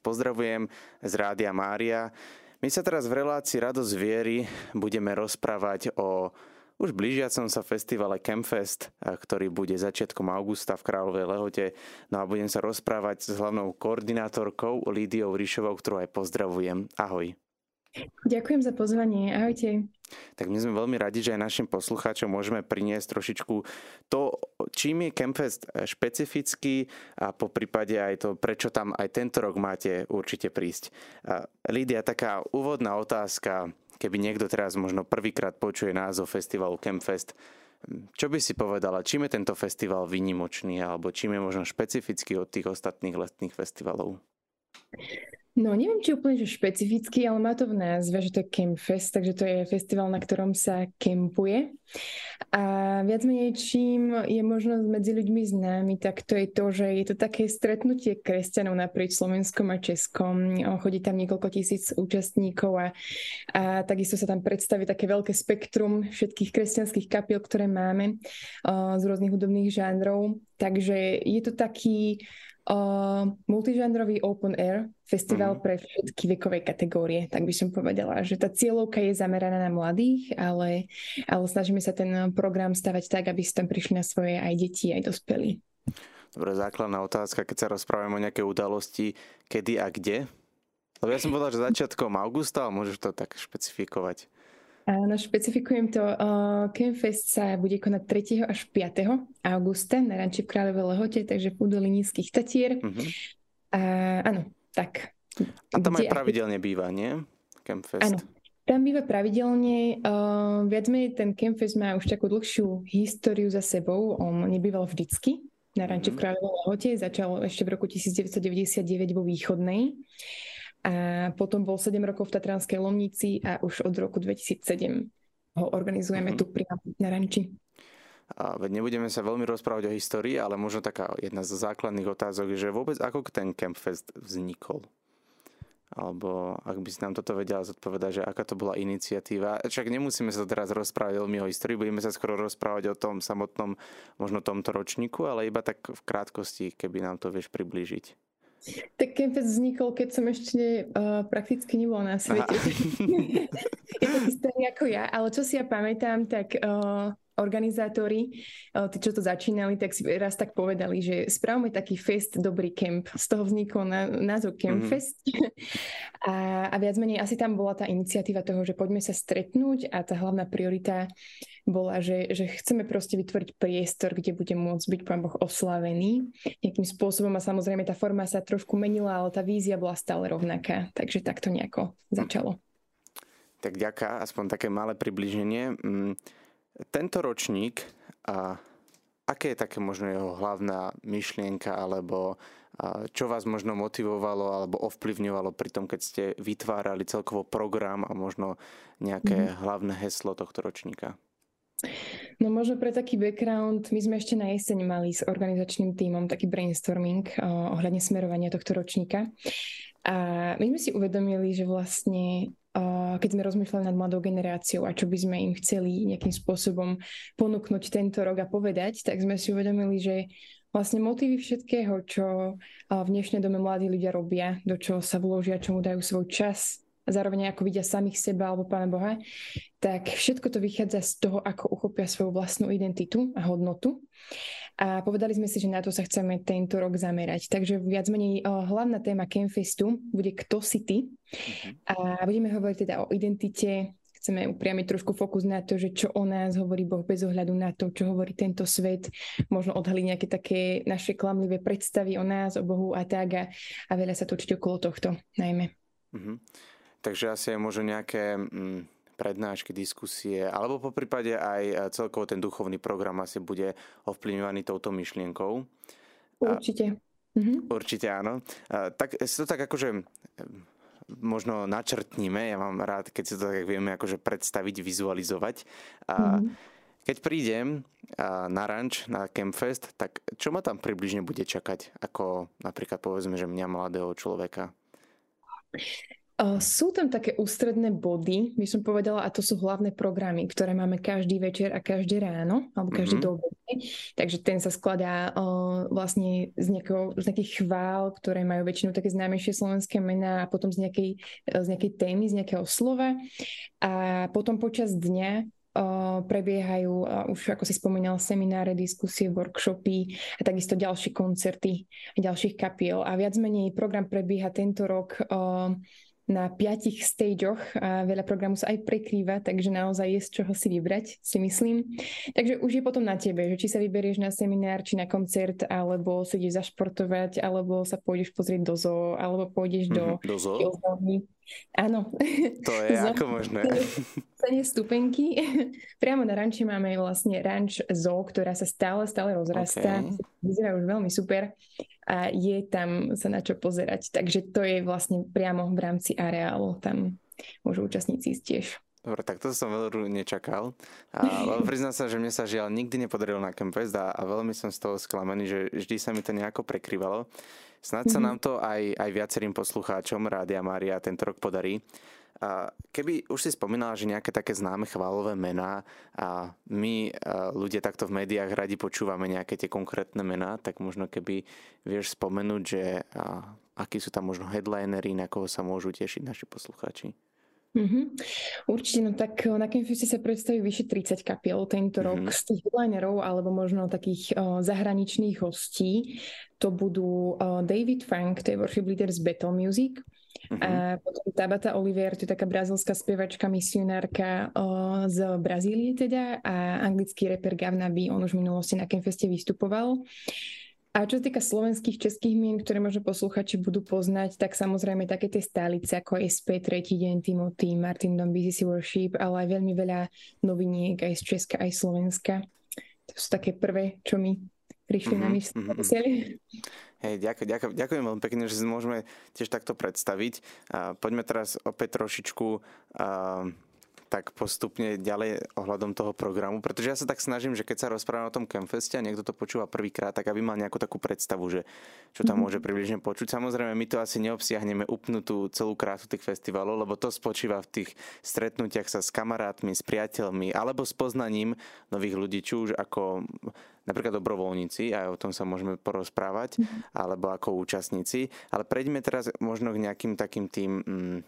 pozdravujem z Rádia Mária. My sa teraz v relácii Radosť viery budeme rozprávať o už blížiacom sa festivale Campfest, ktorý bude začiatkom augusta v Kráľovej Lehote. No a budem sa rozprávať s hlavnou koordinátorkou Lídiou Ríšovou, ktorú aj pozdravujem. Ahoj. Ďakujem za pozvanie. Ahojte. Tak my sme veľmi radi, že aj našim poslucháčom môžeme priniesť trošičku to, čím je Campfest špecifický a po prípade aj to, prečo tam aj tento rok máte určite prísť. Lídia, taká úvodná otázka, keby niekto teraz možno prvýkrát počuje názov festivalu Campfest, čo by si povedala, čím je tento festival výnimočný alebo čím je možno špecifický od tých ostatných letných festivalov? No neviem, či úplne že špecificky, ale má to v názve, že to je Campfest, takže to je festival, na ktorom sa kempuje. A viac menej čím je možno medzi ľuďmi známy, tak to je to, že je to také stretnutie kresťanov naprieč Slovenskom a Českom. Chodí tam niekoľko tisíc účastníkov a, a takisto sa tam predstaví také veľké spektrum všetkých kresťanských kapiel, ktoré máme z rôznych hudobných žánrov. Takže je to taký uh, multižánrový open air festival mm. pre všetky vekové kategórie, tak by som povedala, že tá cieľovka je zameraná na mladých, ale, ale snažíme sa ten program stavať tak, aby si tam prišli na svoje aj deti, aj dospelí. Dobre, základná otázka, keď sa rozprávame o nejaké udalosti, kedy a kde? Lebo ja som povedal, že začiatkom augusta, ale môžeš to tak špecifikovať. Áno, špecifikujem to. Uh, Campfest sa bude konať 3. až 5. augusta na ranči v Kráľovej Lehote, takže v údolí Nízkych Tatier. Uh-huh. A, áno, tak. A tam aj pravidelne býva, nie? Campfest. Áno, tam býva pravidelne. Uh, viac menej ten Campfest má už takú dlhšiu históriu za sebou. On nebýval vždycky na ranči uh-huh. v Kráľovej Lehote. Začal ešte v roku 1999 vo Východnej a potom bol 7 rokov v Tatranskej Lomnici a už od roku 2007 ho organizujeme mm-hmm. tu pri na Ranči. A veď nebudeme sa veľmi rozprávať o histórii, ale možno taká jedna z základných otázok je, že vôbec ako ten Campfest vznikol? Alebo ak by si nám toto vedela zodpovedať, že aká to bola iniciatíva. Však nemusíme sa teraz rozprávať veľmi o histórii, budeme sa skoro rozprávať o tom samotnom, možno tomto ročníku, ale iba tak v krátkosti, keby nám to vieš priblížiť. Tak Campus vznikol, keď som ešte uh, prakticky nebola na svete. je to starý ako ja, ale čo si ja pamätám, tak uh, organizátori, uh, tí, čo to začínali, tak si raz tak povedali, že spravme taký fest Dobrý kemp. Z toho vznikol na, názov Campfest. Mm-hmm. a, a viac menej asi tam bola tá iniciatíva toho, že poďme sa stretnúť a tá hlavná priorita bola, že, že chceme proste vytvoriť priestor, kde bude môcť byť Pán Boh oslavený nejakým spôsobom a samozrejme tá forma sa trošku menila, ale tá vízia bola stále rovnaká, takže takto nejako začalo. Tak ďaká, aspoň také malé približenie. Tento ročník, a aké je také možno jeho hlavná myšlienka alebo čo vás možno motivovalo alebo ovplyvňovalo pri tom, keď ste vytvárali celkovo program a možno nejaké mm. hlavné heslo tohto ročníka? No možno pre taký background, my sme ešte na jeseň mali s organizačným tímom taký brainstorming ohľadne smerovania tohto ročníka. A my sme si uvedomili, že vlastne keď sme rozmýšľali nad mladou generáciou a čo by sme im chceli nejakým spôsobom ponúknuť tento rok a povedať, tak sme si uvedomili, že vlastne motívy všetkého, čo v dnešnej dome mladí ľudia robia, do čoho sa vložia, čomu dajú svoj čas, a zároveň ako vidia samých seba alebo Pána Boha, tak všetko to vychádza z toho, ako uchopia svoju vlastnú identitu a hodnotu. A povedali sme si, že na to sa chceme tento rok zamerať. Takže viac menej hlavná téma Campfestu bude Kto si ty? Uh-huh. A budeme hovoriť teda o identite, chceme upriamiť trošku fokus na to, že čo o nás hovorí Boh bez ohľadu na to, čo hovorí tento svet, možno odhaliť nejaké také naše klamlivé predstavy o nás, o Bohu a tak a, a veľa sa točiť okolo tohto najmä. Uh-huh. Takže asi je možno nejaké mm, prednášky, diskusie, alebo po prípade aj e, celkovo ten duchovný program asi bude ovplyvňovaný touto myšlienkou. Určite. Mhm. Určite áno. Tak si to tak akože e, možno načrtníme. Ja mám rád, keď si to tak vieme akože predstaviť, vizualizovať. A mm-hmm. Keď prídem na ranč, na Campfest, tak čo ma tam približne bude čakať, ako napríklad povedzme, že mňa mladého človeka? Sú tam také ústredné body, by som povedala, a to sú hlavné programy, ktoré máme každý večer a každé ráno, alebo každý mm-hmm. doobedne. Takže ten sa skladá uh, vlastne z, nejakého, z nejakých chvál, ktoré majú väčšinou také známejšie slovenské mená a potom z nejakej, z nejakej témy, z nejakého slova. A potom počas dňa prebiehajú už, ako si spomínal, semináre, diskusie, workshopy a takisto ďalšie koncerty ďalších kapiel. A viac menej program prebieha tento rok na piatich stageoch a veľa programu sa aj prekrýva, takže naozaj je z čoho si vybrať, si myslím. Takže už je potom na tebe, že či sa vyberieš na seminár, či na koncert, alebo sa ideš zašportovať, alebo sa pôjdeš pozrieť do zoo, alebo pôjdeš mm-hmm, do, do zoo? Áno. To je ako možné. Stane stupenky. Priamo na ranči máme vlastne ranč zoo, ktorá sa stále, stále rozrastá. Okay. Vyzerá už veľmi super a je tam sa na čo pozerať. Takže to je vlastne priamo v rámci areálu. Tam môžu účastníci ísť tiež. Dobre, tak to som veľmi nečakal. A, ale priznám sa, že mne sa žiaľ nikdy nepodarilo na Campfest a, a veľmi som z toho sklamený, že vždy sa mi to nejako prekryvalo. Snad sa mhm. nám to aj, aj viacerým poslucháčom Rádia Mária tento rok podarí. A keby už si spomínala, že nejaké také známe chválové mená a my ľudia takto v médiách radi počúvame nejaké tie konkrétne mená, tak možno keby vieš spomenúť, že a, akí sú tam možno headlinery, na koho sa môžu tešiť naši poslucháči. Mm-hmm. Určite, no tak eh, na Campfeste sa predstaví vyše 30 kapiel tento mm-hmm. rok z tých headlinerov alebo možno takých uh, zahraničných hostí. To budú uh, David Frank, to je worship leader z Battle Music. Mm-hmm. A potom Tabata Oliver, to je taká brazilská spievačka, misionárka uh, z Brazílie teda a anglický reper Gavnaby, on už v minulosti na Campfeste vystupoval. A čo sa týka slovenských, českých mien, ktoré možno posluchači budú poznať, tak samozrejme také tie stálice ako SP, Tretí deň, Timothy, Martin Dom, BCC Worship, ale aj veľmi veľa noviniek aj z Česka, aj Slovenska. To sú také prvé, čo mi prišli mm-hmm, na mysl. Mm-hmm. Hej, ďakujem, ďakujem, ďakujem veľmi pekne, že si môžeme tiež takto predstaviť. A poďme teraz opäť trošičku uh, tak postupne ďalej ohľadom toho programu, pretože ja sa tak snažím, že keď sa rozprávam o tom Campfeste a niekto to počúva prvýkrát, tak aby mal nejakú takú predstavu, že čo tam mm-hmm. môže približne počuť. Samozrejme, my to asi neobsiahneme upnutú celú krásu tých festivalov, lebo to spočíva v tých stretnutiach sa s kamarátmi, s priateľmi alebo s poznaním nových ľudí, či už ako napríklad dobrovoľníci, aj o tom sa môžeme porozprávať, mm-hmm. alebo ako účastníci. Ale prejdeme teraz možno k nejakým takým tým... Mm,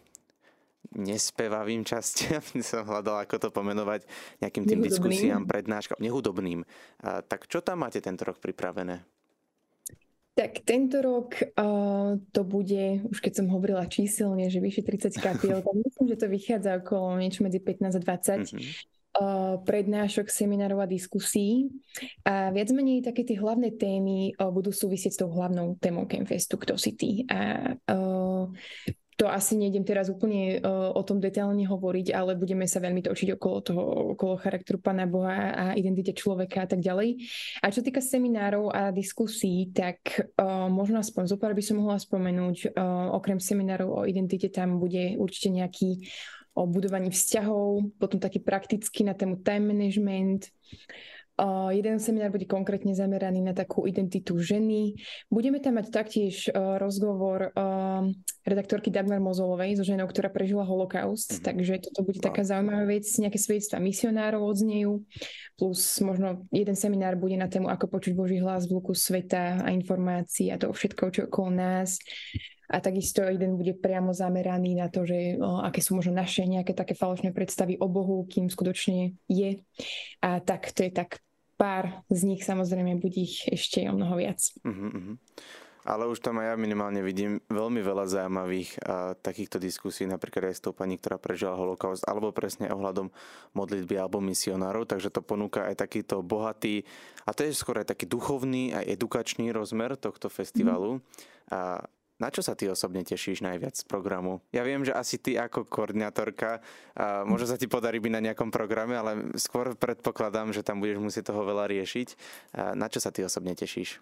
nespevavým častiam, som hľadal, ako to pomenovať, nejakým tým diskusiám, prednáškam, nehudobným. A, tak čo tam máte tento rok pripravené? Tak tento rok uh, to bude, už keď som hovorila číselne, že vyše 30 kapiel, tak myslím, že to vychádza okolo niečo medzi 15 a 20. Mm-hmm. Prednášok, seminárov a diskusí. A viac menej také tie hlavné témy budú súvisieť s tou hlavnou témou Campfestu, kto si ty. A uh, to asi nejdem teraz úplne uh, o tom detailne hovoriť, ale budeme sa veľmi točiť okolo toho, okolo charakteru Pána Boha a identite človeka a tak ďalej. A čo týka seminárov a diskusí, tak uh, možno aspoň zo pár by som mohla spomenúť, uh, okrem seminárov o identite tam bude určite nejaký o budovaní vzťahov, potom taký praktický na tému time management, Uh, jeden seminár bude konkrétne zameraný na takú identitu ženy. Budeme tam mať taktiež uh, rozhovor uh, redaktorky Dagmar Mozolovej so ženou, ktorá prežila holokaust, mm-hmm. takže toto bude taká zaujímavá vec, nejaké svedectva misionárov odznejú, plus možno jeden seminár bude na tému, ako počuť Boží hlas v luku sveta a informácií a toho všetko, čo okolo nás. A takisto jeden bude priamo zameraný na to, že o, aké sú možno naše nejaké také falošné predstavy o Bohu, kým skutočne je. A tak to je tak pár z nich, samozrejme, bude ich ešte o mnoho viac. Uh-huh, Ale už tam aj ja minimálne vidím veľmi veľa zaujímavých a, takýchto diskusí, napríklad aj s tou pani, ktorá prežila holokaust, alebo presne ohľadom modlitby alebo misionárov, takže to ponúka aj takýto bohatý, a to je skôr aj taký duchovný, aj edukačný rozmer tohto festivalu. Mm. A na čo sa ty osobne tešíš najviac z programu? Ja viem, že asi ty ako koordinátorka, a možno sa ti podarí byť na nejakom programe, ale skôr predpokladám, že tam budeš musieť toho veľa riešiť. A na čo sa ty osobne tešíš?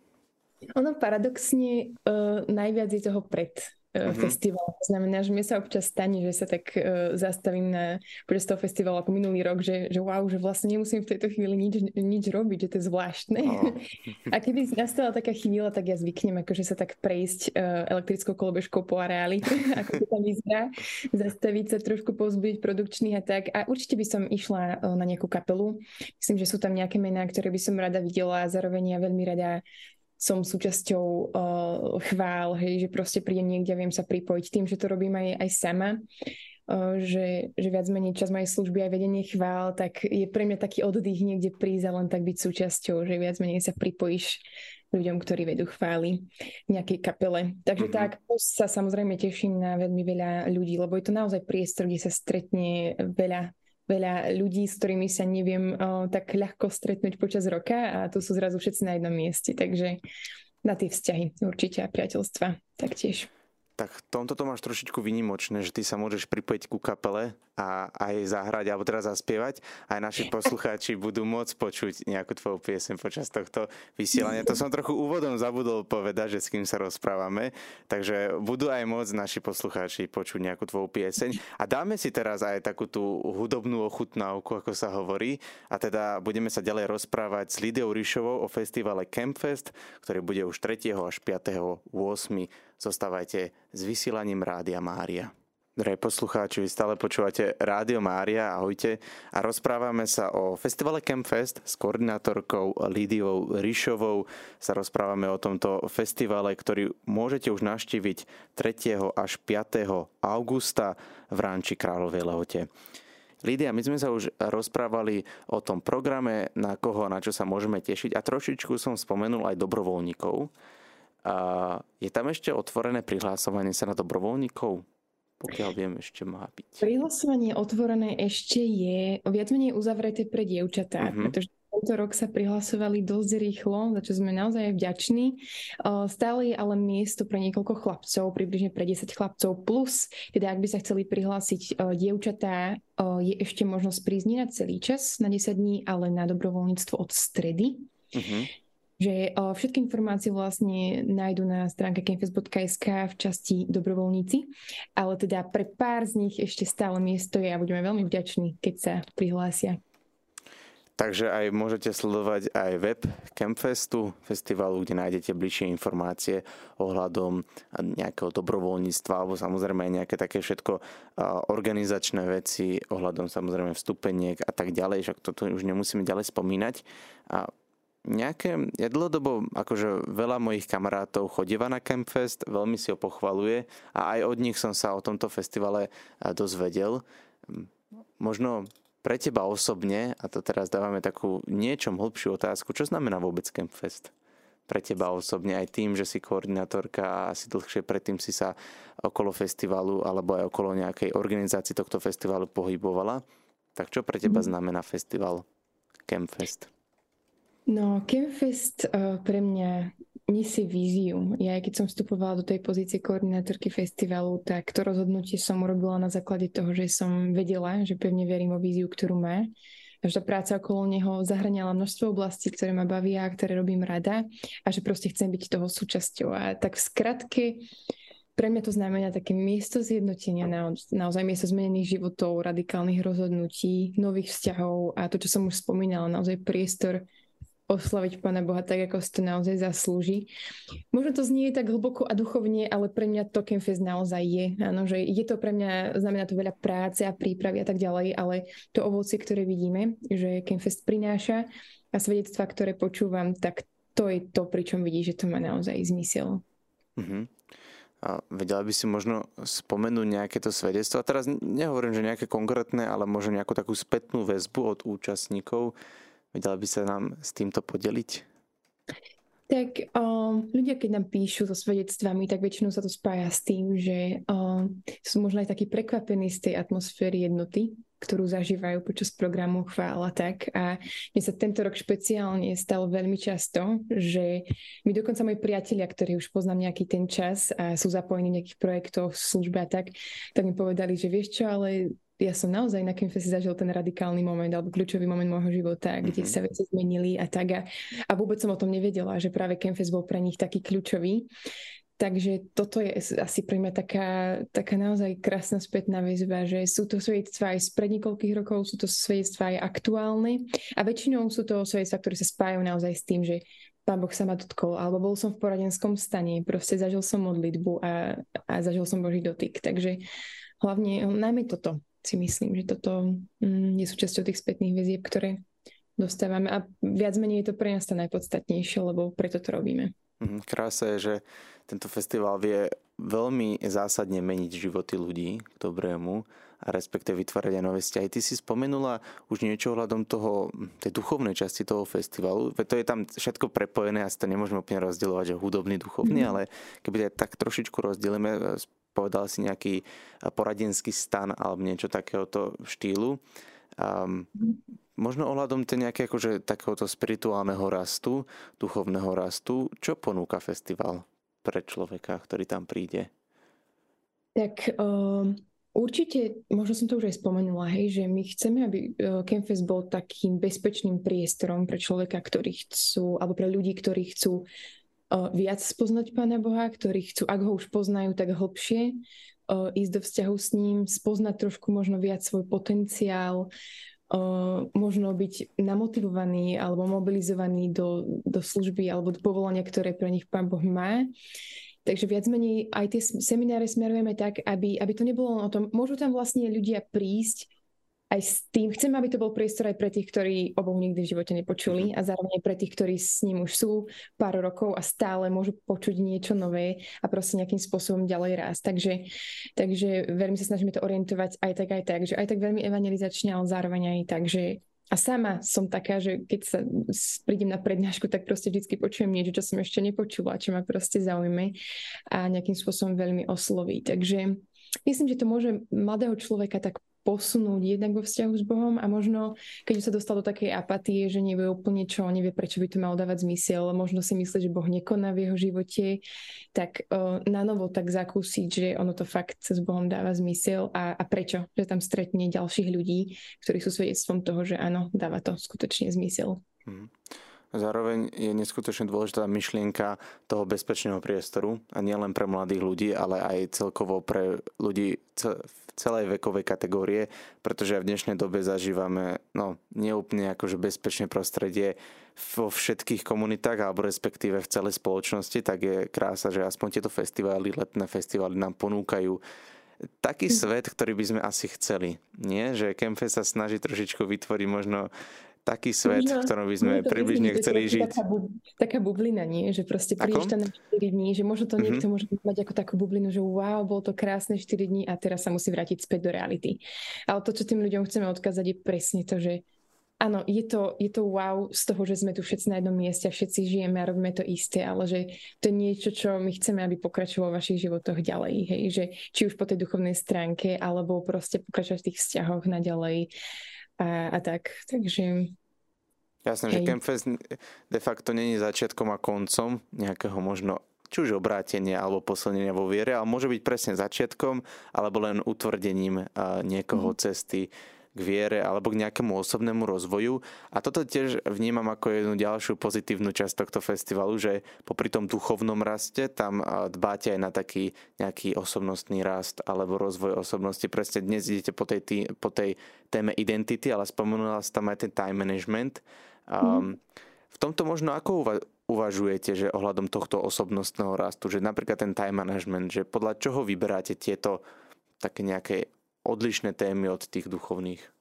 Ono paradoxne uh, najviac je toho pred uh, mm-hmm. festival. To znamená, že mi sa občas stane, že sa tak uh, zastavím na počas toho festivalu ako minulý rok, že, že wow, že vlastne nemusím v tejto chvíli nič, nič robiť, že to je zvláštne. Oh. a keby nastala taká chvíľa, tak ja zvyknem akože sa tak prejsť uh, elektrickou kolobežkou po areáli, ako to tam vyzerá, zastaviť sa trošku pozbudiť produkčných a tak. A určite by som išla uh, na nejakú kapelu. Myslím, že sú tam nejaké mená, ktoré by som rada videla a zároveň ja veľmi rada som súčasťou uh, chvál, hej, že proste prídem niekde a viem sa pripojiť tým, že to robím aj, aj sama, uh, že, že viac menej čas mojej služby aj vedenie chvál, tak je pre mňa taký oddych niekde prísť a len tak byť súčasťou, že viac menej sa pripojíš ľuďom, ktorí vedú chvály v nejakej kapele. Takže mm-hmm. tak sa samozrejme teším na veľmi veľa ľudí, lebo je to naozaj priestor, kde sa stretne veľa veľa ľudí, s ktorými sa neviem o, tak ľahko stretnúť počas roka a tu sú zrazu všetci na jednom mieste, takže na tie vzťahy určite a priateľstva taktiež tak tomto to máš trošičku vynimočné, že ty sa môžeš pripojiť ku kapele a aj zahrať alebo teraz zaspievať. Aj naši poslucháči budú môcť počuť nejakú tvoju piesem počas tohto vysielania. To som trochu úvodom zabudol povedať, že s kým sa rozprávame. Takže budú aj môcť naši poslucháči počuť nejakú tvoju pieseň. A dáme si teraz aj takú tú hudobnú ochutnávku, ako sa hovorí. A teda budeme sa ďalej rozprávať s Lidiou Ríšovou o festivale Campfest, ktorý bude už 3. až 5. 8 Zostávajte s vysielaním Rádia Mária. Drahí poslucháči, vy stále počúvate Rádio Mária, ahojte. A rozprávame sa o festivale Campfest s koordinátorkou Lídiou Ríšovou. Sa rozprávame o tomto festivale, ktorý môžete už naštíviť 3. až 5. augusta v Ránči Kráľovej Lehote. Lídia, my sme sa už rozprávali o tom programe, na koho, na čo sa môžeme tešiť a trošičku som spomenul aj dobrovoľníkov. Je tam ešte otvorené prihlásovanie sa na dobrovoľníkov? Pokiaľ viem, ešte má byť. Prihlasovanie otvorené ešte je viac menej uzavreté pre dievčatá, uh-huh. pretože tento rok sa prihlasovali dosť rýchlo, za čo sme naozaj vďační. Stále je ale miesto pre niekoľko chlapcov, približne pre 10 chlapcov plus, teda ak by sa chceli prihlásiť dievčatá, je ešte možnosť prísť nie na celý čas, na 10 dní, ale na dobrovoľníctvo od stredy. Uh-huh že všetky informácie vlastne nájdu na stránke campus.sk v časti dobrovoľníci, ale teda pre pár z nich ešte stále miesto je a budeme veľmi vďační, keď sa prihlásia. Takže aj môžete sledovať aj web Campfestu, festivalu, kde nájdete bližšie informácie ohľadom nejakého dobrovoľníctva alebo samozrejme aj nejaké také všetko organizačné veci ohľadom samozrejme vstupeniek a tak ďalej, však toto už nemusíme ďalej spomínať. A nejaké, ja dlhodobo, akože veľa mojich kamarátov chodíva na Campfest, veľmi si ho pochvaluje a aj od nich som sa o tomto festivale dozvedel. Možno pre teba osobne, a to teraz dávame takú niečom hlbšiu otázku, čo znamená vôbec Campfest? Pre teba osobne aj tým, že si koordinátorka a asi dlhšie predtým si sa okolo festivalu alebo aj okolo nejakej organizácii tohto festivalu pohybovala. Tak čo pre teba mhm. znamená festival Campfest? No, Campfest uh, pre mňa nesie víziu. Ja keď som vstupovala do tej pozície koordinátorky festivalu, tak to rozhodnutie som urobila na základe toho, že som vedela, že pevne verím o víziu, ktorú má. A že tá práca okolo neho zahraniala množstvo oblastí, ktoré ma bavia a ktoré robím rada a že proste chcem byť toho súčasťou. A tak v skratke, pre mňa to znamená také miesto zjednotenia, naozaj miesto zmenených životov, radikálnych rozhodnutí, nových vzťahov a to, čo som už spomínala, naozaj priestor oslaviť Pána Boha tak, ako si to naozaj zaslúži. Možno to znie tak hlboko a duchovne, ale pre mňa to Campfest naozaj je. Áno, že je to pre mňa, znamená to veľa práce a prípravy a tak ďalej, ale to ovocie, ktoré vidíme, že Campfest prináša a svedectva, ktoré počúvam, tak to je to, pričom vidí, že to má naozaj zmysel. Mm-hmm. A vedela by si možno spomenúť nejaké to svedectvo. A teraz nehovorím, že nejaké konkrétne, ale možno nejakú takú spätnú väzbu od účastníkov, Vedela by sa nám s týmto podeliť? Tak um, ľudia, keď nám píšu so svedectvami, tak väčšinou sa to spája s tým, že um, sú možno aj takí prekvapení z tej atmosféry jednoty, ktorú zažívajú počas programu chvála tak. A mne sa tento rok špeciálne stalo veľmi často, že my dokonca moji priatelia, ktorí už poznám nejaký ten čas a sú zapojení v nejakých projektoch, službe a tak, tak mi povedali, že vieš čo, ale ja som naozaj na Campfeste zažil ten radikálny moment alebo kľúčový moment môjho života, mm-hmm. kde mhm. sa veci zmenili a tak. A, a vôbec som o tom nevedela, že práve Campfest bol pre nich taký kľúčový. Takže toto je asi pre mňa taká, taká naozaj krásna spätná väzba, že sú to svedectvá aj z pred niekoľkých rokov, sú to svedectvá aj aktuálne a väčšinou sú to svedectvá, ktoré sa spájajú naozaj s tým, že pán Boh sa ma dotkol, alebo bol som v poradenskom stane, proste zažil som modlitbu a, a zažil som Boží dotyk. Takže hlavne, najmä toto si myslím, že toto mm, je súčasťou tých spätných väzieb, ktoré dostávame a viac menej je to pre nás to najpodstatnejšie, lebo preto to robíme. Mhm, krása je, že tento festival vie veľmi zásadne meniť životy ľudí k dobrému a respektive vytvárať aj nové vzťahy. Ty si spomenula už niečo ohľadom toho, tej duchovnej časti toho festivalu. Veď to je tam všetko prepojené, asi to nemôžeme úplne rozdielovať, že hudobný, duchovný, mm. ale keby tak trošičku rozdielime, povedal si nejaký poradenský stan alebo niečo takéhoto štýlu. Um, možno ohľadom tej nejaké akože takéhoto spirituálneho rastu, duchovného rastu, čo ponúka festival pre človeka, ktorý tam príde? Tak um, určite, možno som to už aj spomenula, hej, že my chceme, aby uh, Campfest bol takým bezpečným priestorom pre človeka, ktorí chcú, alebo pre ľudí, ktorí chcú uh, viac spoznať Pána Boha, ktorí chcú, ak ho už poznajú, tak hlbšie ísť do vzťahu s ním, spoznať trošku možno viac svoj potenciál, možno byť namotivovaní alebo mobilizovaní do, do služby alebo do povolania, ktoré pre nich Pán Boh má. Takže viac menej aj tie semináre smerujeme tak, aby, aby to nebolo o tom, môžu tam vlastne ľudia prísť aj s tým, chcem, aby to bol priestor aj pre tých, ktorí o Bohu nikdy v živote nepočuli mhm. a zároveň aj pre tých, ktorí s ním už sú pár rokov a stále môžu počuť niečo nové a proste nejakým spôsobom ďalej rásť. Takže, takže veľmi sa snažíme to orientovať aj tak, aj tak, že aj tak veľmi evangelizačne, ale zároveň aj tak, že a sama som taká, že keď sa prídem na prednášku, tak proste vždy počujem niečo, čo som ešte nepočula, čo ma proste zaujme a nejakým spôsobom veľmi osloví. Takže myslím, že to môže mladého človeka tak posunúť jednak vo vzťahu s Bohom a možno, keď sa dostal do takej apatie, že nevie úplne čo, nevie, prečo by to malo dávať zmysel, možno si myslí, že Boh nekoná v jeho živote, tak uh, na novo tak zakúsiť, že ono to fakt s Bohom dáva zmysel a, a prečo, že tam stretne ďalších ľudí, ktorí sú svedectvom toho, že áno, dáva to skutočne zmysel. Hmm. Zároveň je neskutočne dôležitá myšlienka toho bezpečného priestoru a nielen pre mladých ľudí, ale aj celkovo pre ľudí v celej vekovej kategórie, pretože v dnešnej dobe zažívame no, neúplne akože bezpečné prostredie vo všetkých komunitách alebo respektíve v celej spoločnosti, tak je krása, že aspoň tieto festivály, letné festivály nám ponúkajú taký hm. svet, ktorý by sme asi chceli. Nie? Že Kemfe sa snaží trošičku vytvoriť možno taký svet, možno, v ktorom by sme približne chceli žiť. Taká, bub, taká bublina, nie? Že proste prídeš tam na 4 dní, že možno to mm-hmm. niekto môže mať ako takú bublinu, že wow, bolo to krásne 4 dní a teraz sa musí vrátiť späť do reality. Ale to, čo tým ľuďom chceme odkázať, je presne to, že áno, je to, je to wow z toho, že sme tu všetci na jednom mieste a všetci žijeme a robíme to isté, ale že to je niečo, čo my chceme, aby pokračovalo v vašich životoch ďalej. Hej? Že či už po tej duchovnej stránke, alebo proste pokračovať v tých vzťahoch naďalej a, a tak. Takže Jasné, že Campfest de facto není začiatkom a koncom nejakého možno či už obrátenia alebo posilnenia vo viere, ale môže byť presne začiatkom alebo len utvrdením niekoho mm. cesty k viere alebo k nejakému osobnému rozvoju. A toto tiež vnímam ako jednu ďalšiu pozitívnu časť tohto festivalu, že popri tom duchovnom raste tam dbáte aj na taký nejaký osobnostný rast alebo rozvoj osobnosti. Presne dnes idete po tej, po tej téme identity, ale spomenula sa tam aj ten time management. Um, v tomto možno ako uvažujete, že ohľadom tohto osobnostného rastu, že napríklad ten time management, že podľa čoho vyberáte tieto také nejaké odlišné témy od tých duchovných?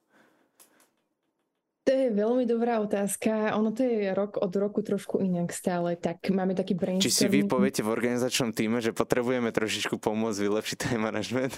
To je veľmi dobrá otázka. Ono to je rok od roku trošku inak stále, tak máme taký brainstorming. Či si vy poviete v organizačnom týme, že potrebujeme trošičku pomôcť vylepšiť time management?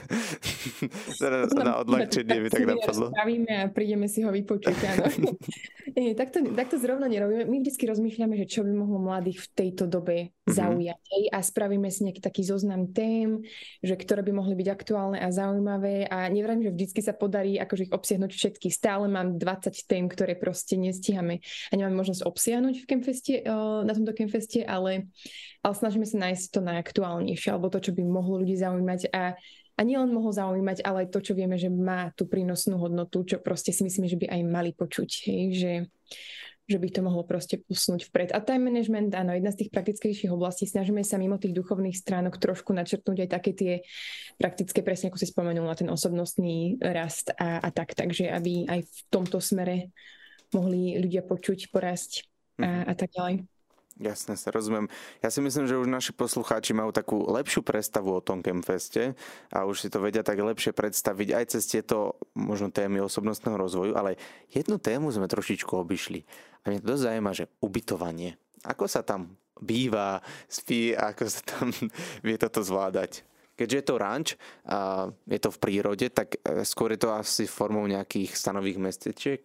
na, na odľahčenie by tak napadlo. Spravíme a prídeme si ho vypočuť, áno. Nie, takto, takto zrovna nerobíme. My vždy rozmýšľame, že čo by mohlo mladých v tejto dobe mm-hmm. zaujať. A spravíme si nejaký taký zoznam tém, že ktoré by mohli byť aktuálne a zaujímavé. A nevrám, že vždycky sa podarí akože ich obsiahnuť všetky. Stále mám 20 tém, ktoré proste nestíhame a nemáme možnosť obsiahnuť v Campfeste, eh, na tomto Campfeste, ale, ale snažíme sa nájsť to najaktuálnejšie, alebo to, čo by mohlo ľudí zaujímať a a nielen mohol zaujímať, ale aj to, čo vieme, že má tú prínosnú hodnotu, čo proste si myslíme, že by aj mali počuť. Hej? Že, že by to mohlo proste posunúť vpred. A time management, áno, jedna z tých praktickejších oblastí, snažíme sa mimo tých duchovných stránok trošku načrtnúť aj také tie praktické, presne ako si spomenul, na ten osobnostný rast a, a tak, takže aby aj v tomto smere mohli ľudia počuť, porásť a, mhm. a tak ďalej. Jasne, sa rozumiem. Ja si myslím, že už naši poslucháči majú takú lepšiu predstavu o tom Campfeste a už si to vedia tak lepšie predstaviť aj cez tieto možno témy osobnostného rozvoju, ale jednu tému sme trošičku obišli. A mňa to dosť zaujíma, že ubytovanie. Ako sa tam býva, spí, ako sa tam vie toto zvládať? Keďže je to ranč a je to v prírode, tak e, skôr je to asi formou nejakých stanových mestečiek?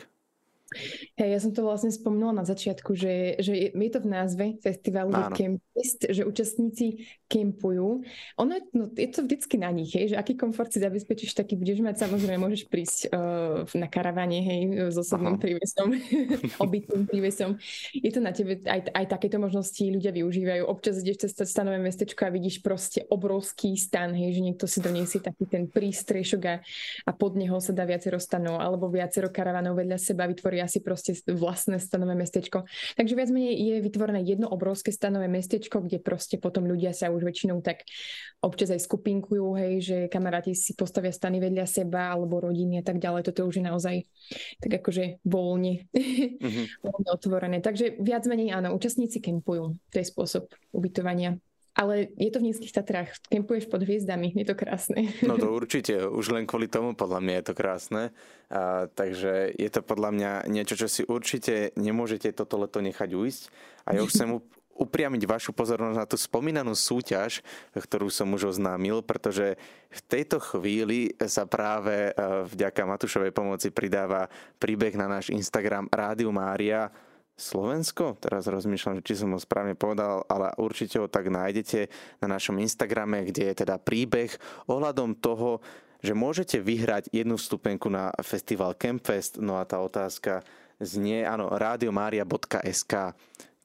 Hey, ja som to vlastne spomínala na začiatku, že, že je, je to v názve festivalu Campist, že účastníci kempujú. Ono je, no, je to vždycky na nich, hej, že aký komfort si zabezpečíš, taký budeš mať, samozrejme môžeš prísť uh, na karavane, hej, s osobným prívesom, obytným prívesom. Je to na tebe, aj, aj takéto možnosti ľudia využívajú. Občas ideš cez stanové mestečko a vidíš proste obrovský stan, hej, že niekto si doniesie taký ten prístrešok a, a pod neho sa dá viacero stanov alebo viacero karavanov vedľa seba vytvorí vytvoria si proste vlastné stanové mestečko. Takže viac menej je vytvorené jedno obrovské stanové mestečko, kde proste potom ľudia sa už väčšinou tak občas aj skupinkujú, hej, že kamaráti si postavia stany vedľa seba alebo rodiny a tak ďalej. Toto už je naozaj tak akože voľne, mm-hmm. voľne otvorené. Takže viac menej áno, účastníci kempujú. To je spôsob ubytovania. Ale je to v Nízkych Tatrách. Kempuješ pod hviezdami, je to krásne. No to určite, už len kvôli tomu podľa mňa je to krásne. A, takže je to podľa mňa niečo, čo si určite nemôžete toto leto nechať ujsť. A ja už chcem upriamiť vašu pozornosť na tú spomínanú súťaž, ktorú som už oznámil, pretože v tejto chvíli sa práve e, vďaka Matušovej pomoci pridáva príbeh na náš Instagram Rádiu Mária Slovensko? Teraz rozmýšľam, či som ho správne povedal, ale určite ho tak nájdete na našom Instagrame, kde je teda príbeh ohľadom toho, že môžete vyhrať jednu vstupenku na festival Campfest. No a tá otázka znie, áno, radiomaria.sk.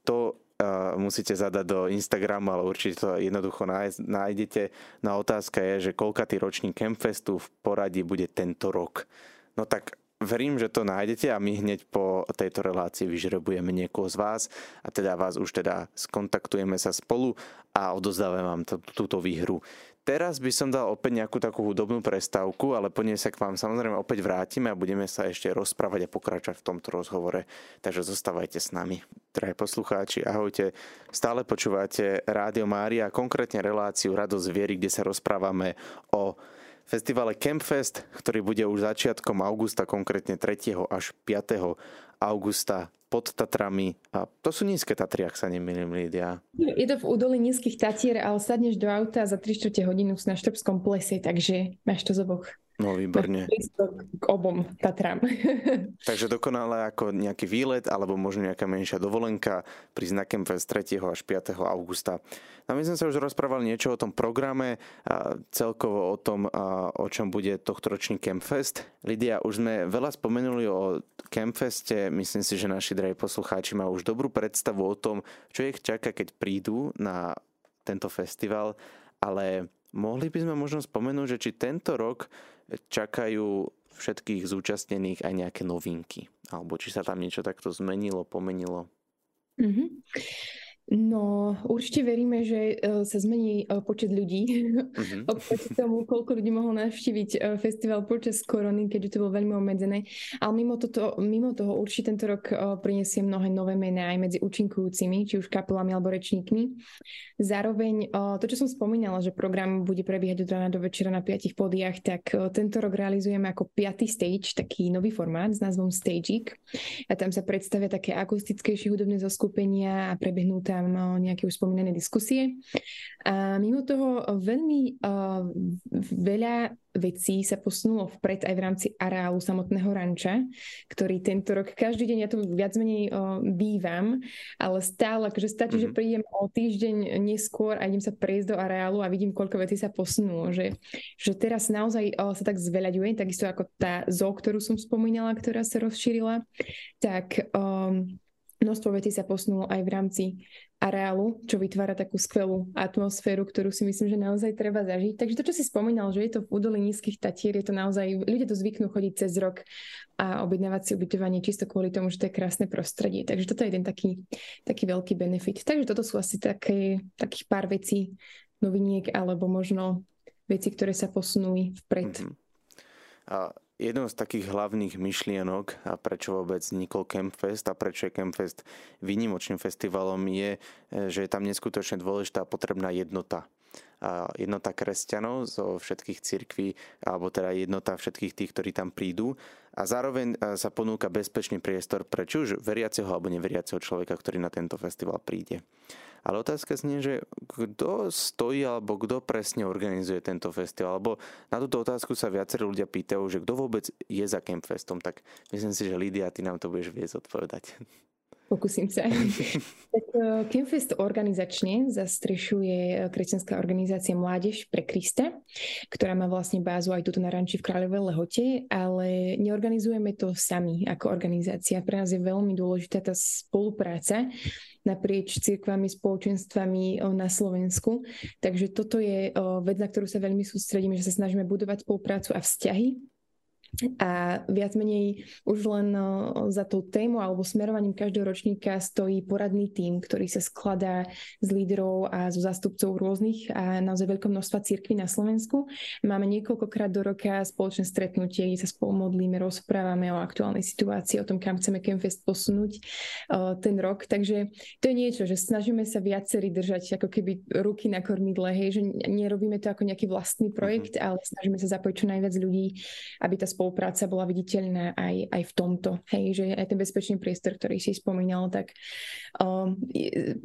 To uh, musíte zadať do Instagramu, ale určite to jednoducho nájdete. No otázka je, že koľkatý ročník Campfestu v poradí bude tento rok. No tak Verím, že to nájdete a my hneď po tejto relácii vyžrebujeme niekoho z vás a teda vás už teda skontaktujeme sa spolu a odozdávame vám t- túto výhru. Teraz by som dal opäť nejakú takú hudobnú prestávku, ale po nej sa k vám samozrejme opäť vrátime a budeme sa ešte rozprávať a pokračovať v tomto rozhovore. Takže zostávajte s nami. Drahí poslucháči, ahojte. Stále počúvate Rádio Mária, konkrétne reláciu Radosť viery, kde sa rozprávame o festivale Campfest, ktorý bude už začiatkom augusta, konkrétne 3. až 5. augusta pod Tatrami. A to sú nízke Tatry, ak sa nemýlim, Lídia. Je to v údolí nízkych Tatier, ale sadneš do auta za 3 čtvrte hodinu na Štrbskom plese, takže máš to z oboch. No výborne. K obom Tatram. Takže dokonale ako nejaký výlet alebo možno nejaká menšia dovolenka pri znakem z 3. až 5. augusta. No my sme sa už rozprávali niečo o tom programe, a celkovo o tom, a o čom bude tohto ročný Campfest. Lidia, už sme veľa spomenuli o Campfeste, myslím si, že naši drahí poslucháči majú už dobrú predstavu o tom, čo ich čaká, keď prídu na tento festival, ale mohli by sme možno spomenúť, že či tento rok čakajú všetkých zúčastnených aj nejaké novinky? Alebo či sa tam niečo takto zmenilo, pomenilo? Mm-hmm. No, určite veríme, že e, sa zmení e, počet ľudí. Uh-huh. Oproti tomu, koľko ľudí mohlo navštíviť e, festival počas korony, keďže to bolo veľmi obmedzené. Ale mimo, toto, mimo toho určite tento rok prinesie mnohé nové mená aj medzi účinkujúcimi, či už kapelami alebo rečníkmi. Zároveň to, čo som spomínala, že program bude prebiehať od rána do večera na piatich podiach, tak tento rok realizujeme ako piatý stage, taký nový formát s názvom Stagik. A tam sa predstavia také akustickejšie hudobné zoskupenia a prebehnú tam nejaké už spomínané diskusie. A mimo toho veľmi uh, veľa vecí sa posunulo vpred aj v rámci areálu samotného ranča, ktorý tento rok, každý deň ja tu viac menej uh, bývam, ale stále, akože stačí, mm-hmm. že mhm. prídem o týždeň neskôr a idem sa prejsť do areálu a vidím, koľko vecí sa posunulo, že, že teraz naozaj uh, sa tak zveľaďuje, takisto ako tá zo, ktorú som spomínala, ktorá sa rozšírila, tak um, množstvo vecí sa posunulo aj v rámci areálu, čo vytvára takú skvelú atmosféru, ktorú si myslím, že naozaj treba zažiť. Takže to, čo si spomínal, že je to v údolí nízkych tatier, je to naozaj, ľudia to zvyknú chodiť cez rok a objednávať si ubytovanie čisto kvôli tomu, že to je krásne prostredie. Takže toto je jeden taký, taký veľký benefit. Takže toto sú asi také, takých pár vecí, noviniek, alebo možno veci, ktoré sa posunuli vpred. Mm-hmm. A jednou z takých hlavných myšlienok, a prečo vôbec vznikol Campfest a prečo je Campfest výnimočným festivalom, je, že je tam neskutočne dôležitá potrebná jednota. Jednota kresťanov zo všetkých cirkví, alebo teda jednota všetkých tých, ktorí tam prídu. A zároveň sa ponúka bezpečný priestor pre či už veriaceho alebo neveriaceho človeka, ktorý na tento festival príde. Ale otázka znie, že kto stojí alebo kto presne organizuje tento festival? Alebo na túto otázku sa viacerí ľudia pýtajú, že kto vôbec je za Campfestom. Tak myslím si, že Lídia, ty nám to budeš viesť odpovedať. Pokúsim sa. tak Campfest organizačne zastrešuje uh, kresťanská organizácia Mládež pre Krista, ktorá má vlastne bázu aj tuto na ranči v Kráľovej Lehote, ale neorganizujeme to sami ako organizácia. Pre nás je veľmi dôležitá tá spolupráca naprieč cirkvami, spoločenstvami na Slovensku. Takže toto je vec, na ktorú sa veľmi sústredíme, že sa snažíme budovať spoluprácu a vzťahy a viac menej už len za tou tému alebo smerovaním každého ročníka stojí poradný tím, ktorý sa skladá z líderov a zo zástupcov rôznych a naozaj veľkom množstva cirkví na Slovensku. Máme niekoľkokrát do roka spoločné stretnutie, kde sa spolu modlíme, rozprávame o aktuálnej situácii, o tom, kam chceme Campfest posunúť ten rok. Takže to je niečo, že snažíme sa viacerí držať ako keby ruky na kormidle, hej, že nerobíme to ako nejaký vlastný projekt, mm-hmm. ale snažíme sa zapojiť čo najviac ľudí, aby tá spolupráca bola viditeľná aj, aj v tomto. Hej, že aj ten bezpečný priestor, ktorý si spomínal, tak um,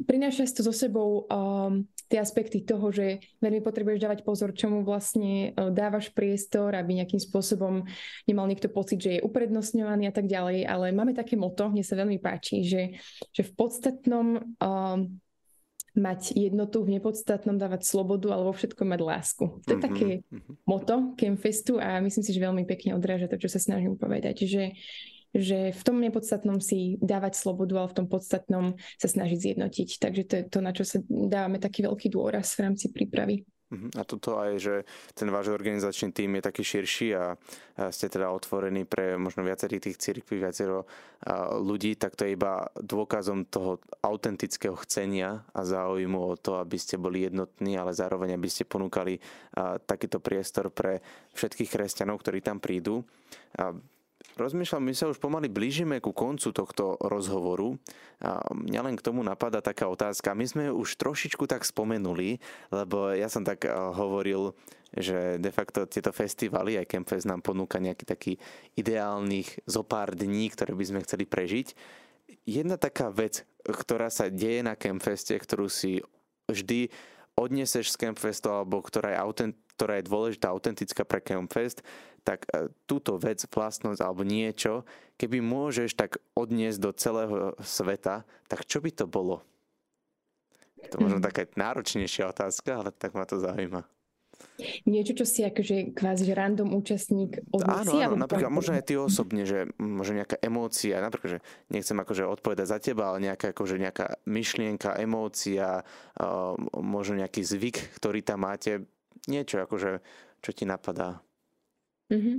prináša to so sebou um, tie aspekty toho, že veľmi potrebuješ dávať pozor, čomu vlastne uh, dávaš priestor, aby nejakým spôsobom nemal niekto pocit, že je uprednostňovaný a tak ďalej. Ale máme také moto, mne sa veľmi páči, že, že v podstatnom um, mať jednotu v nepodstatnom, dávať slobodu, alebo všetko mať lásku. To je mm-hmm. také mhm. moto Campfestu a myslím si, že veľmi pekne odráža to, čo sa snažím povedať. Že, že v tom nepodstatnom si dávať slobodu, ale v tom podstatnom sa snažiť zjednotiť. Takže to je to, na čo sa dávame taký veľký dôraz v rámci prípravy. Mhm. A toto aj, že ten váš organizačný tým je taký širší a ste teda otvorení pre možno viacerých tých cirkví, viacero ľudí, tak to je iba dôkazom toho autentického chcenia a záujmu o to, aby ste boli jednotní, ale zároveň aby ste ponúkali takýto priestor pre všetkých kresťanov, ktorí tam prídu rozmýšľam, my sa už pomaly blížime ku koncu tohto rozhovoru a mňa len k tomu napadá taká otázka. My sme už trošičku tak spomenuli, lebo ja som tak eh, hovoril, že de facto tieto festivaly, aj Campfest nám ponúka nejaký taký ideálnych zo pár dní, ktoré by sme chceli prežiť. Jedna taká vec, ktorá sa deje na Campfeste, ktorú si vždy odneseš z Campfestu, alebo ktorá je, autent, ktorá je dôležitá, autentická pre Campfest, tak e, túto vec, vlastnosť alebo niečo, keby môžeš tak odniesť do celého sveta, tak čo by to bolo? To je možno mhm. taká náročnejšia otázka, ale tak ma to zaujíma. Niečo, čo si akože kvázi že random účastník odniesie? Áno, áno, napríklad možno aj ty osobne, že možno nejaká emócia, napríklad, že nechcem akože odpovedať za teba, ale nejaká, akože nejaká myšlienka, emócia, možno nejaký zvyk, ktorý tam máte, niečo akože, čo ti napadá. Mm-hmm.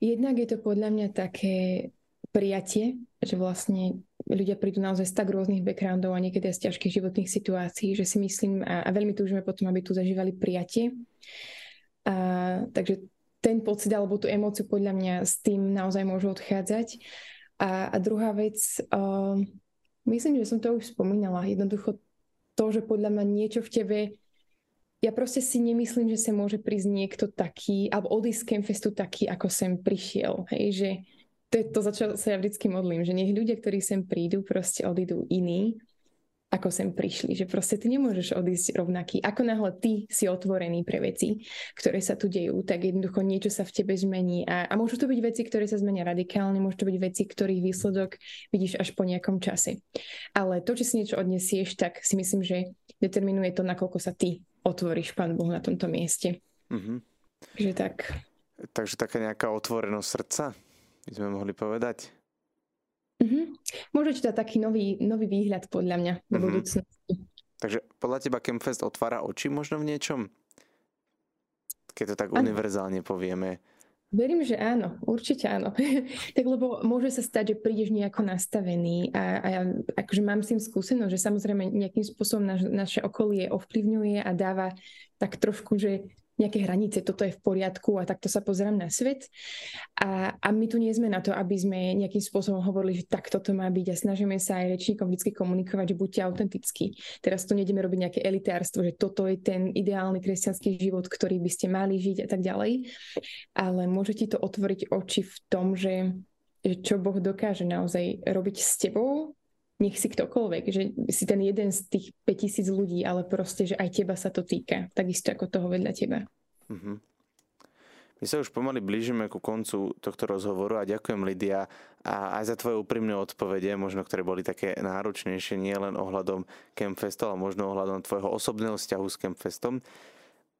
Jednak je to podľa mňa také prijatie, že vlastne ľudia prídu naozaj z tak rôznych backgroundov a niekedy z ťažkých životných situácií, že si myslím a, a veľmi túžime potom, aby tu zažívali prijatie. A, takže ten pocit alebo tú emóciu podľa mňa s tým naozaj môžu odchádzať. A, a druhá vec, uh, myslím, že som to už spomínala, jednoducho to, že podľa mňa niečo v tebe ja proste si nemyslím, že sa môže prísť niekto taký, alebo odísť z Campfestu taký, ako sem prišiel. Hej, že to je to, za čo sa ja vždycky modlím, že nech ľudia, ktorí sem prídu, proste odídu iní, ako sem prišli. Že proste ty nemôžeš odísť rovnaký. Ako náhle ty si otvorený pre veci, ktoré sa tu dejú, tak jednoducho niečo sa v tebe zmení. A, a môžu to byť veci, ktoré sa zmenia radikálne, môžu to byť veci, ktorých výsledok vidíš až po nejakom čase. Ale to, či si niečo odnesieš, tak si myslím, že determinuje to, nakoľko sa ty otvoríš Pán Boh na tomto mieste. Mm-hmm. Že tak. Takže taká nejaká otvorenosť srdca, by sme mohli povedať. Mm-hmm. Môže dať taký nový, nový výhľad podľa mňa do mm-hmm. budúcnosti. Takže podľa teba Campfest otvára oči možno v niečom? Keď to tak ano. univerzálne povieme. Verím, že áno, určite áno. tak lebo môže sa stať, že prídeš nejako nastavený a, a ja akože mám s tým skúsenosť, že samozrejme nejakým spôsobom naš, naše okolie ovplyvňuje a dáva tak trošku, že nejaké hranice, toto je v poriadku a takto sa pozerám na svet. A, a my tu nie sme na to, aby sme nejakým spôsobom hovorili, že takto to má byť a snažíme sa aj rečníkom vždy komunikovať, že buďte autentickí. Teraz tu nejdeme robiť nejaké elitárstvo, že toto je ten ideálny kresťanský život, ktorý by ste mali žiť a tak ďalej. Ale môže ti to otvoriť oči v tom, že, že čo Boh dokáže naozaj robiť s tebou nech si ktokoľvek, že si ten jeden z tých 5000 ľudí, ale proste, že aj teba sa to týka, takisto ako toho vedľa teba. Mm-hmm. My sa už pomaly blížime ku koncu tohto rozhovoru a ďakujem Lidia a aj za tvoje úprimné odpovede, možno ktoré boli také náročnejšie, nie len ohľadom Campfestu, ale možno ohľadom tvojho osobného vzťahu s Campfestom.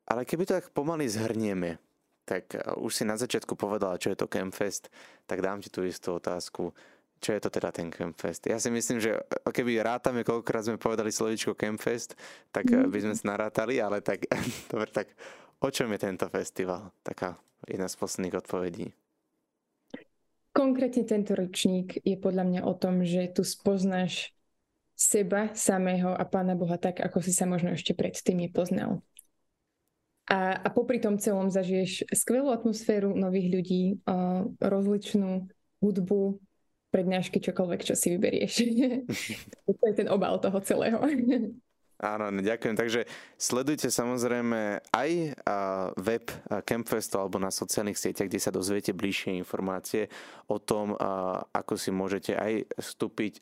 Ale keby to tak pomaly zhrnieme, tak už si na začiatku povedala, čo je to Campfest, tak dám ti tú istú otázku čo je to teda ten Campfest. Ja si myslím, že keby rátame, koľkokrát sme povedali slovičko Campfest, tak mm. by sme sa narátali, ale tak, dobre, tak o čom je tento festival? Taká jedna z posledných odpovedí. Konkrétne tento ročník je podľa mňa o tom, že tu spoznáš seba samého a Pána Boha tak, ako si sa možno ešte predtým nepoznal. A, a popri tom celom zažiješ skvelú atmosféru nových ľudí, uh, rozličnú hudbu, prednášky, čokoľvek, čo si vyberieš. to je ten obal toho celého. Áno, ďakujem. Takže sledujte samozrejme aj web Campfestu alebo na sociálnych sieťach, kde sa dozviete bližšie informácie o tom, ako si môžete aj vstúpiť,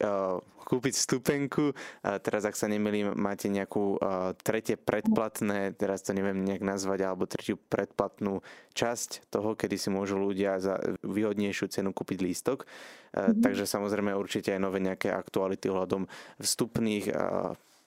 kúpiť stupenku. Teraz, ak sa nemýlim, máte nejakú tretie predplatné, teraz to neviem nejak nazvať, alebo tretiu predplatnú časť toho, kedy si môžu ľudia za výhodnejšiu cenu kúpiť lístok. Mm-hmm. Takže samozrejme určite aj nové nejaké aktuality ohľadom vstupných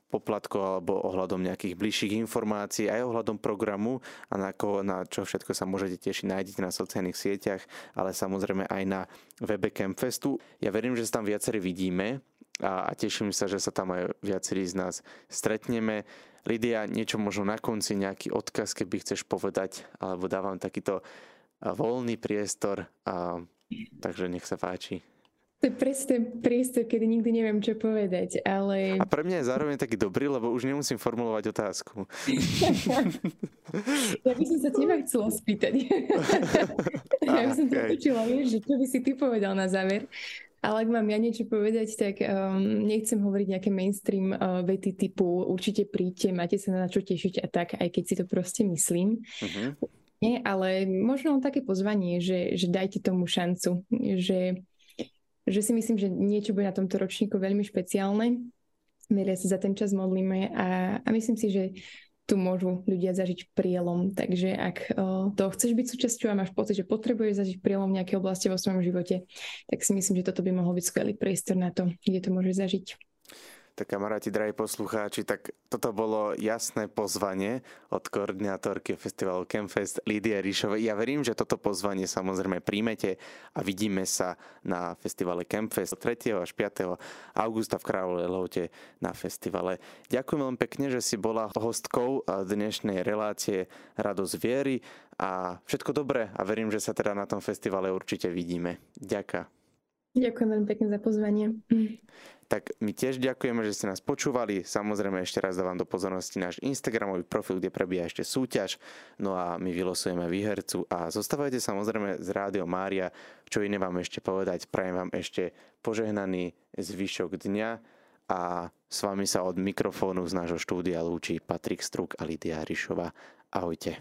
poplatkov alebo ohľadom nejakých bližších informácií, aj ohľadom programu a na, ko, na čo všetko sa môžete tešiť, nájdete na sociálnych sieťach, ale samozrejme aj na webe Campfestu. Ja verím, že sa tam viacerí vidíme a, a teším sa, že sa tam aj viacerí z nás stretneme. Lidia, niečo možno na konci, nejaký odkaz, keby chceš povedať, alebo dávam takýto voľný priestor, a, takže nech sa páči. To je presne priestor, kedy nikdy neviem, čo povedať, ale... A pre mňa je zároveň taký dobrý, lebo už nemusím formulovať otázku. ja by som sa teba chcela spýtať. ja by som ťa počula, vieš, že čo by si ty povedal na záver. Ale ak mám ja niečo povedať, tak um, nechcem hovoriť nejaké mainstream uh, vety typu určite príďte, máte sa na čo tešiť a tak, aj keď si to proste myslím. Uh-huh. Nie, ale možno také pozvanie, že, že dajte tomu šancu, že že si myslím, že niečo bude na tomto ročníku veľmi špeciálne. Milia sa za ten čas modlíme a, a myslím si, že tu môžu ľudia zažiť prielom. Takže ak o, to chceš byť súčasťou a máš pocit, že potrebuješ zažiť prielom v nejakej oblasti vo svojom živote, tak si myslím, že toto by mohol byť skvelý priestor na to, kde to môžeš zažiť. Tak kamaráti, drahí poslucháči, tak toto bolo jasné pozvanie od koordinátorky festivalu Campfest Lídie Ríšovej. Ja verím, že toto pozvanie samozrejme príjmete a vidíme sa na festivale Campfest 3. až 5. augusta v Kráľovej Lehote na festivale. Ďakujem veľmi pekne, že si bola hostkou dnešnej relácie Radosť viery a všetko dobré a verím, že sa teda na tom festivale určite vidíme. Ďakujem. Ďakujem veľmi pekne za pozvanie. Tak my tiež ďakujeme, že ste nás počúvali. Samozrejme ešte raz dávam do pozornosti náš Instagramový profil, kde prebieha ešte súťaž. No a my vylosujeme výhercu a zostávajte samozrejme z Rádio Mária. Čo iné vám ešte povedať, prajem vám ešte požehnaný zvyšok dňa a s vami sa od mikrofónu z nášho štúdia lúči Patrik Struk a Lidia Rišova. Ahojte.